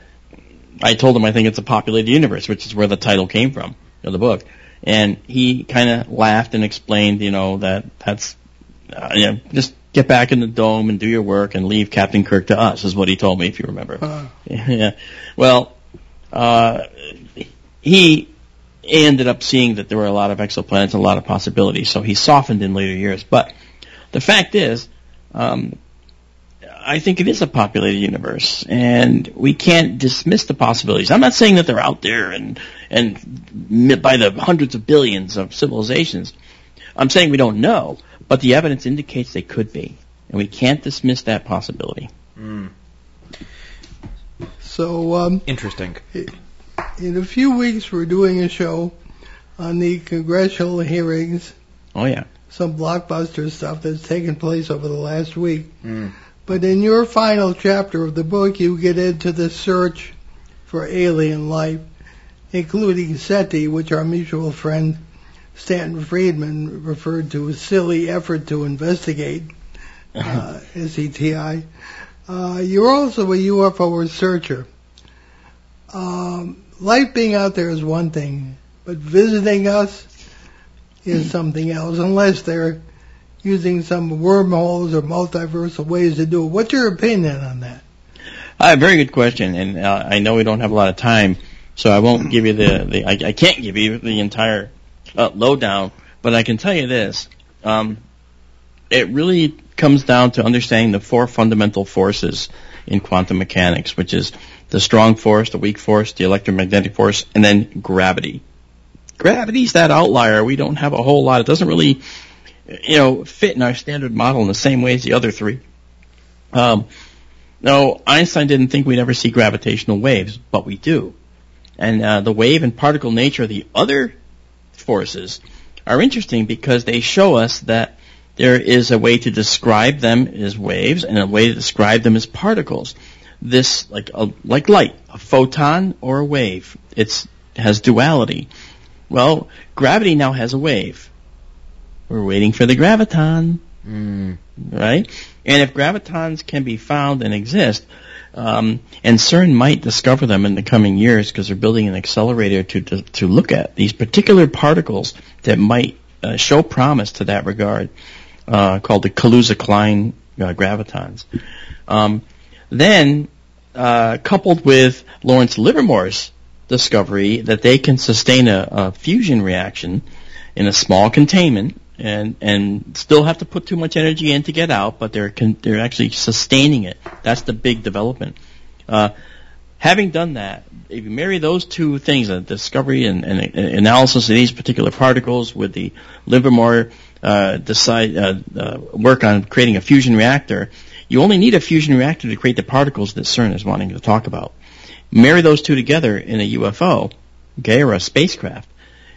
I told him I think it's a populated universe, which is where the title came from of the book. And he kind of laughed and explained, you know, that that's, uh, you know, just get back in the dome and do your work and leave Captain Kirk to us, is what he told me, if you remember. Uh, Yeah. Well, uh, he ended up seeing that there were a lot of exoplanets and a lot of possibilities, so he softened in later years. But the fact is, um, I think it is a populated universe, and we can't dismiss the possibilities. I'm not saying that they're out there and and by the hundreds of billions of civilizations. I'm saying we don't know, but the evidence indicates they could be, and we can't dismiss that possibility. Mm. so um, Interesting. in a few weeks, we're doing a show on the congressional hearings, Oh yeah. some blockbuster stuff that's taken place over the last week. Mm. But in your final chapter of the book, you get into the search for alien life, including SETI, which our mutual friend Stanton Friedman referred to as silly effort to investigate, uh, SETI. Uh, you're also a UFO researcher. Um, life being out there is one thing, but visiting us is something else, unless they're using some wormholes or multiversal ways to do it. What's your opinion on that? Uh, very good question, and uh, I know we don't have a lot of time, So I won't give you the, the I, I can't give you the entire uh, lowdown, but I can tell you this. Um, it really comes down to understanding the four fundamental forces in quantum mechanics, which is the strong force, the weak force, the electromagnetic force, and then gravity. Gravity's that outlier. We don't have a whole lot. It doesn't really, you know, fit in our standard model in the same way as the other three. Um, no, Einstein didn't think we'd ever see gravitational waves, but we do. And uh, the wave and particle nature of the other forces are interesting because they show us that there is a way to describe them as waves and a way to describe them as particles. This, like a, like light, a photon or a wave, it has duality. Well, gravity now has a wave. We're waiting for the graviton, Mm. right? And if gravitons can be found and exist, um, and CERN might discover them in the coming years because they're building an accelerator to, to, to look at these particular particles that might uh, show promise to that regard, uh, called the Kaluza-Klein uh, gravitons. Um, then, uh, coupled with Lawrence Livermore's discovery that they can sustain a, a fusion reaction in a small containment and and still have to put too much energy in to get out, but they're con- they're actually sustaining it. That's the big development. Uh, having done that, if you marry those two things, the discovery and, and, and analysis of these particular particles with the Livermore uh, decide uh, uh, work on creating a fusion reactor, you only need a fusion reactor to create the particles that CERN is wanting to talk about. Marry those two together in a UFO, okay, or a spacecraft,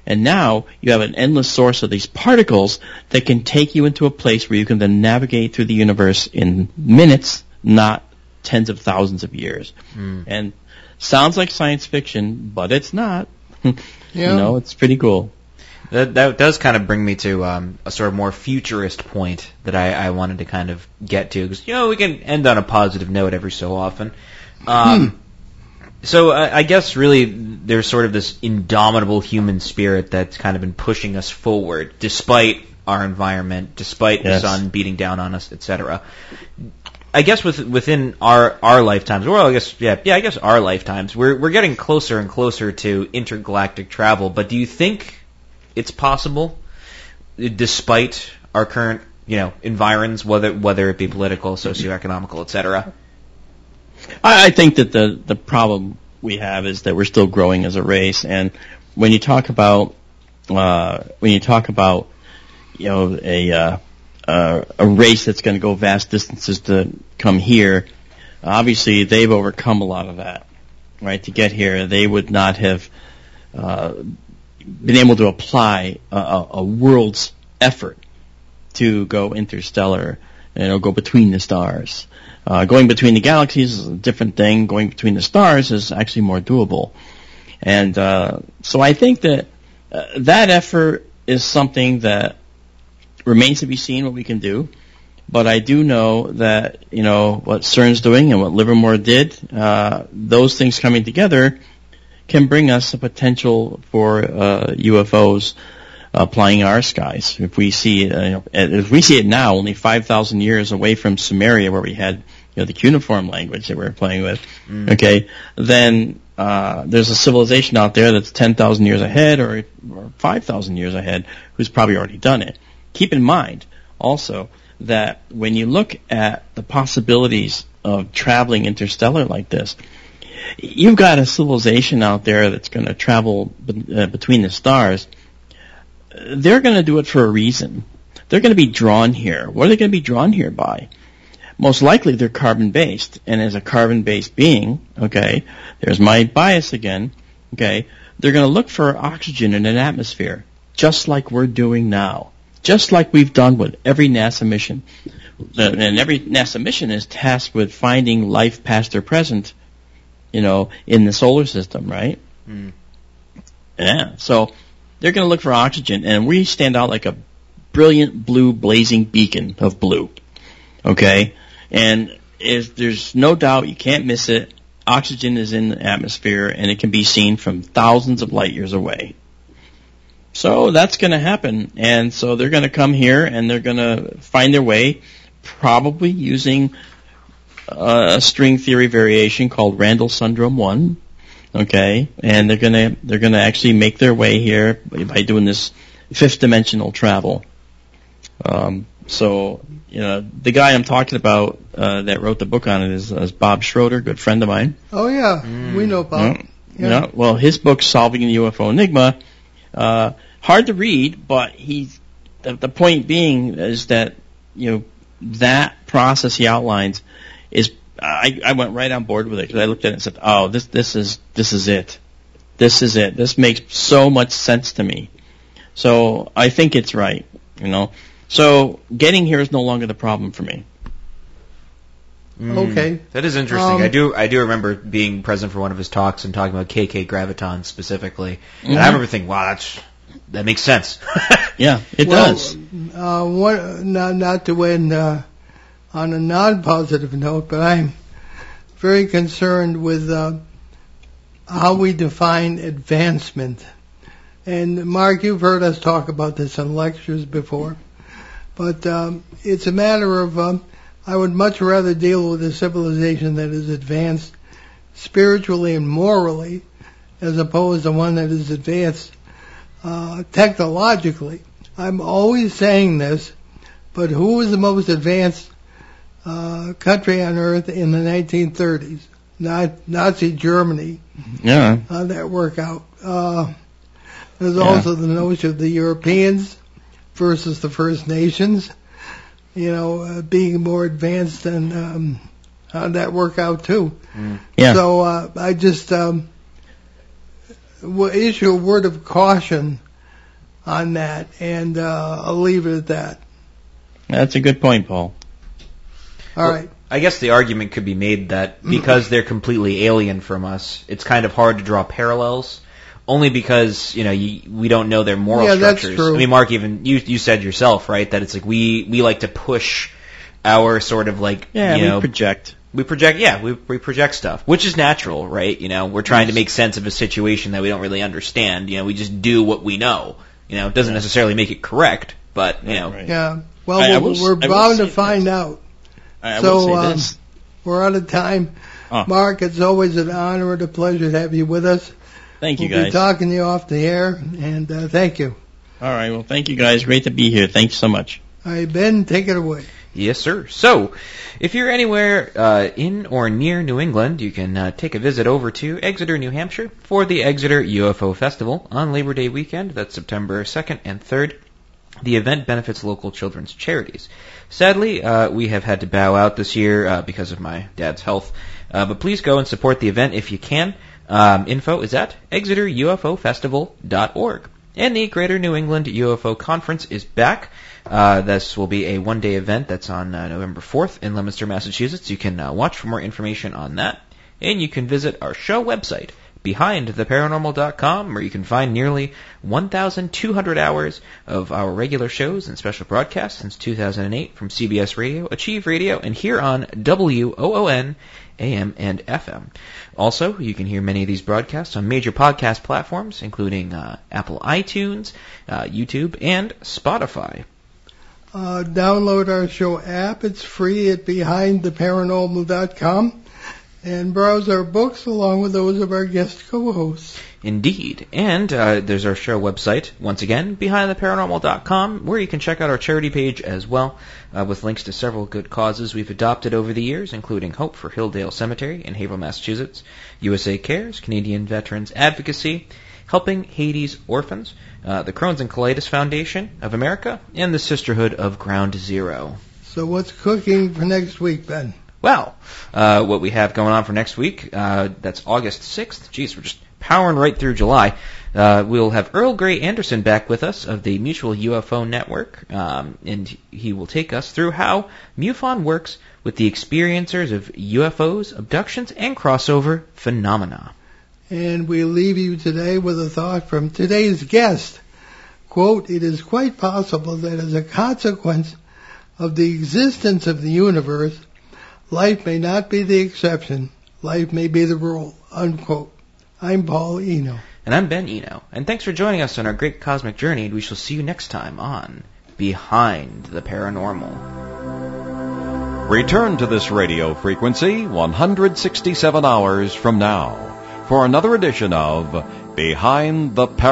and now you have an endless source of these particles that can take you into a place where you can then navigate through the universe in minutes, not tens of thousands of years. Mm. And sounds like science fiction, but it's not. you Yeah. know, it's pretty cool. That that does kind of bring me to um, a sort of more futurist point that I, I wanted to kind of get to because you know we can end on a positive note every so often. Um, So I, I guess really there's sort of this indomitable human spirit that's kind of been pushing us forward despite our environment, despite Yes. the sun beating down on us, etc. I guess with, within our our lifetimes, well, I guess yeah, yeah, I guess our lifetimes, we're we're getting closer and closer to intergalactic travel. But do you think it's possible, despite our current you know environs, whether whether it be political, socioeconomical, etc. I, I think that the the problem we have is that we're still growing as a race, and when you talk about uh, when you talk about you know a uh, uh, a race that's going to go vast distances to come here, obviously they've overcome a lot of that, right? To get here, they would not have uh, been able to apply a, a, a world's effort to go interstellar, you know, go between the stars. Uh, going between the galaxies is a different thing. Going between the stars is actually more doable. And uh, so I think that uh, that effort is something that remains to be seen what we can do. But I do know that you know what CERN's doing and what Livermore did. Uh, those things coming together can bring us a potential for uh, UFOs applying our skies. If we see, it, uh, you know, if we see it now, only 5,000 years away from Sumeria, where we had you know the cuneiform language that we are playing with, okay, then uh, there's a civilization out there that's 10,000 years ahead or, or 5,000 years ahead who's probably already done it. Keep in mind also that when you look at the possibilities of traveling interstellar like this, you've got a civilization out there that's going to travel be- uh, between the stars. They're going to do it for a reason. They're going to be drawn here. What are they going to be drawn here by? Most likely they're carbon based. And as a carbon based being, okay, there's my bias again, okay, they're going to look for oxygen in an atmosphere, just like we're doing now. Just like we've done with every NASA mission. And every NASA mission is tasked with finding life past or present, you know, in the solar system, right? Mm. Yeah. So they're going to look for oxygen, and we stand out like a brilliant blue blazing beacon of blue. Okay? And is, there's no doubt you can't miss it. Oxygen is in the atmosphere, and it can be seen from thousands of light years away. So that's going to happen, and so they're going to come here, and they're going to find their way, probably using uh, a string theory variation called Randall Sundrum 1. Okay, and they're gonna they're gonna actually make their way here by by doing this fifth dimensional travel. Um, so you know the guy I'm talking about uh, that wrote the book on it is, is Bob Schroeder, good friend of mine. Oh yeah, we know Bob. Yeah. Yeah. Yeah. Well, his book, Solving the UFO Enigma, uh, hard to read, but he's the, the point being is that you know that process he outlines is I, I went right on board with it because I looked at it and said, oh, this this is this is it, this is it. This makes so much sense to me. So I think it's right, you know. So getting here is no longer the problem for me. Okay. That is interesting. Um, I do I do remember being present for one of his talks and talking about KK Graviton specifically. And Mhm. I remember thinking, wow, that's that makes sense. Yeah, it well, does. Uh, one, not, not to win. uh, on a non-positive note, but I'm very concerned with uh, how we define advancement. And Marc, you've heard us talk about this in lectures before, but um, it's a matter of um, I would much rather deal with a civilization that is advanced spiritually and morally, as opposed to one that is advanced uh, technologically. I'm always saying this, but who is the most advanced uh, country on earth in the 1930s? Not Nazi Germany. Yeah. How'd that work out? Uh, there's Yeah. also the notion of the Europeans versus the First Nations. You know, uh, being more advanced, and um, how'd that work out too? Yeah. So uh, I just um, will issue a word of caution on that, and uh, I'll leave it at that. That's a good point, Paul. All right. I guess the argument could be made that mm-hmm. because they're completely alien from us, it's kind of hard to draw parallels. Only because you know you, we don't know their moral Yeah, that's structures. true. I mean, Marc, even you you said yourself, right, that it's like we we like to push our sort of like Yeah, you we know project. we project yeah we we project stuff, which is natural, right? You know, we're trying to make sense of a situation that we don't really understand. You know, we just do what we know. You know, it doesn't necessarily make it correct, but you know, Right. Yeah. Well, I- I we're, will s- we're bound to find this. out. I, I So, will say um, this. We're out of time. Oh. Marc, it's always an honor and a pleasure to have you with us. Thank you, we'll be talking to you off the air, and uh, thank you. All right. Well, thank you, guys. Great to be here. Thanks so much. All right, Ben, take it away. Yes, sir. So, if you're anywhere uh, in or near New England, you can uh, take a visit over to Exeter, New Hampshire for the Exeter UFO Festival on Labor Day weekend. That's September 2nd and 3rd. The event benefits local children's charities. Sadly, uh, we have had to bow out this year uh, because of my dad's health. Uh, but please go and support the event if you can. Um, info is at exeterufofestival.org. And the Greater New England UFO Conference is back. Uh, this will be a one-day event that's on uh, November 4th in Leominster, Massachusetts. You can uh, watch for more information on that. And you can visit our show website, behindtheparanormal.com, where you can find nearly 1,200 hours of our regular shows and special broadcasts since 2008 from CBS Radio, Achieve Radio, and here on WOON AM and FM. Also, you can hear many of these broadcasts on major podcast platforms, including uh, Apple iTunes, uh, YouTube, and Spotify. Uh, download our show app. It's free at behindtheparanormal.com and browse our books along with those of our guest co-hosts. Indeed. And uh, there's our show website, once again, behindtheparanormal.com, where you can check out our charity page as well, uh, with links to several good causes we've adopted over the years, including Hope for Hilldale Cemetery in Haverhill, Massachusetts, USA Cares, Canadian Veterans Advocacy, Helping Haiti's Orphans, uh, the Crohn's and Colitis Foundation of America, and the Sisterhood of Ground Zero. So what's cooking for next week, Ben? Well, uh, what we have going on for next week, uh, that's August 6th. Jeez, we're just powering right through July. Uh, we'll have Earl Grey Anderson back with us of the Mutual UFO Network, um, and he will take us through how MUFON works with the experiencers of UFOs, abductions, and crossover phenomena. And we leave you today with a thought from today's guest. Quote, it is quite possible that as a consequence of the existence of the universe, life may not be the exception, life may be the rule. Unquote. I'm Paul Eno. And I'm Ben Eno, and thanks for joining us on our great cosmic journey, and we shall see you next time on Behind the Paranormal. Return to this radio frequency 167 hours from now for another edition of Behind the Paranormal.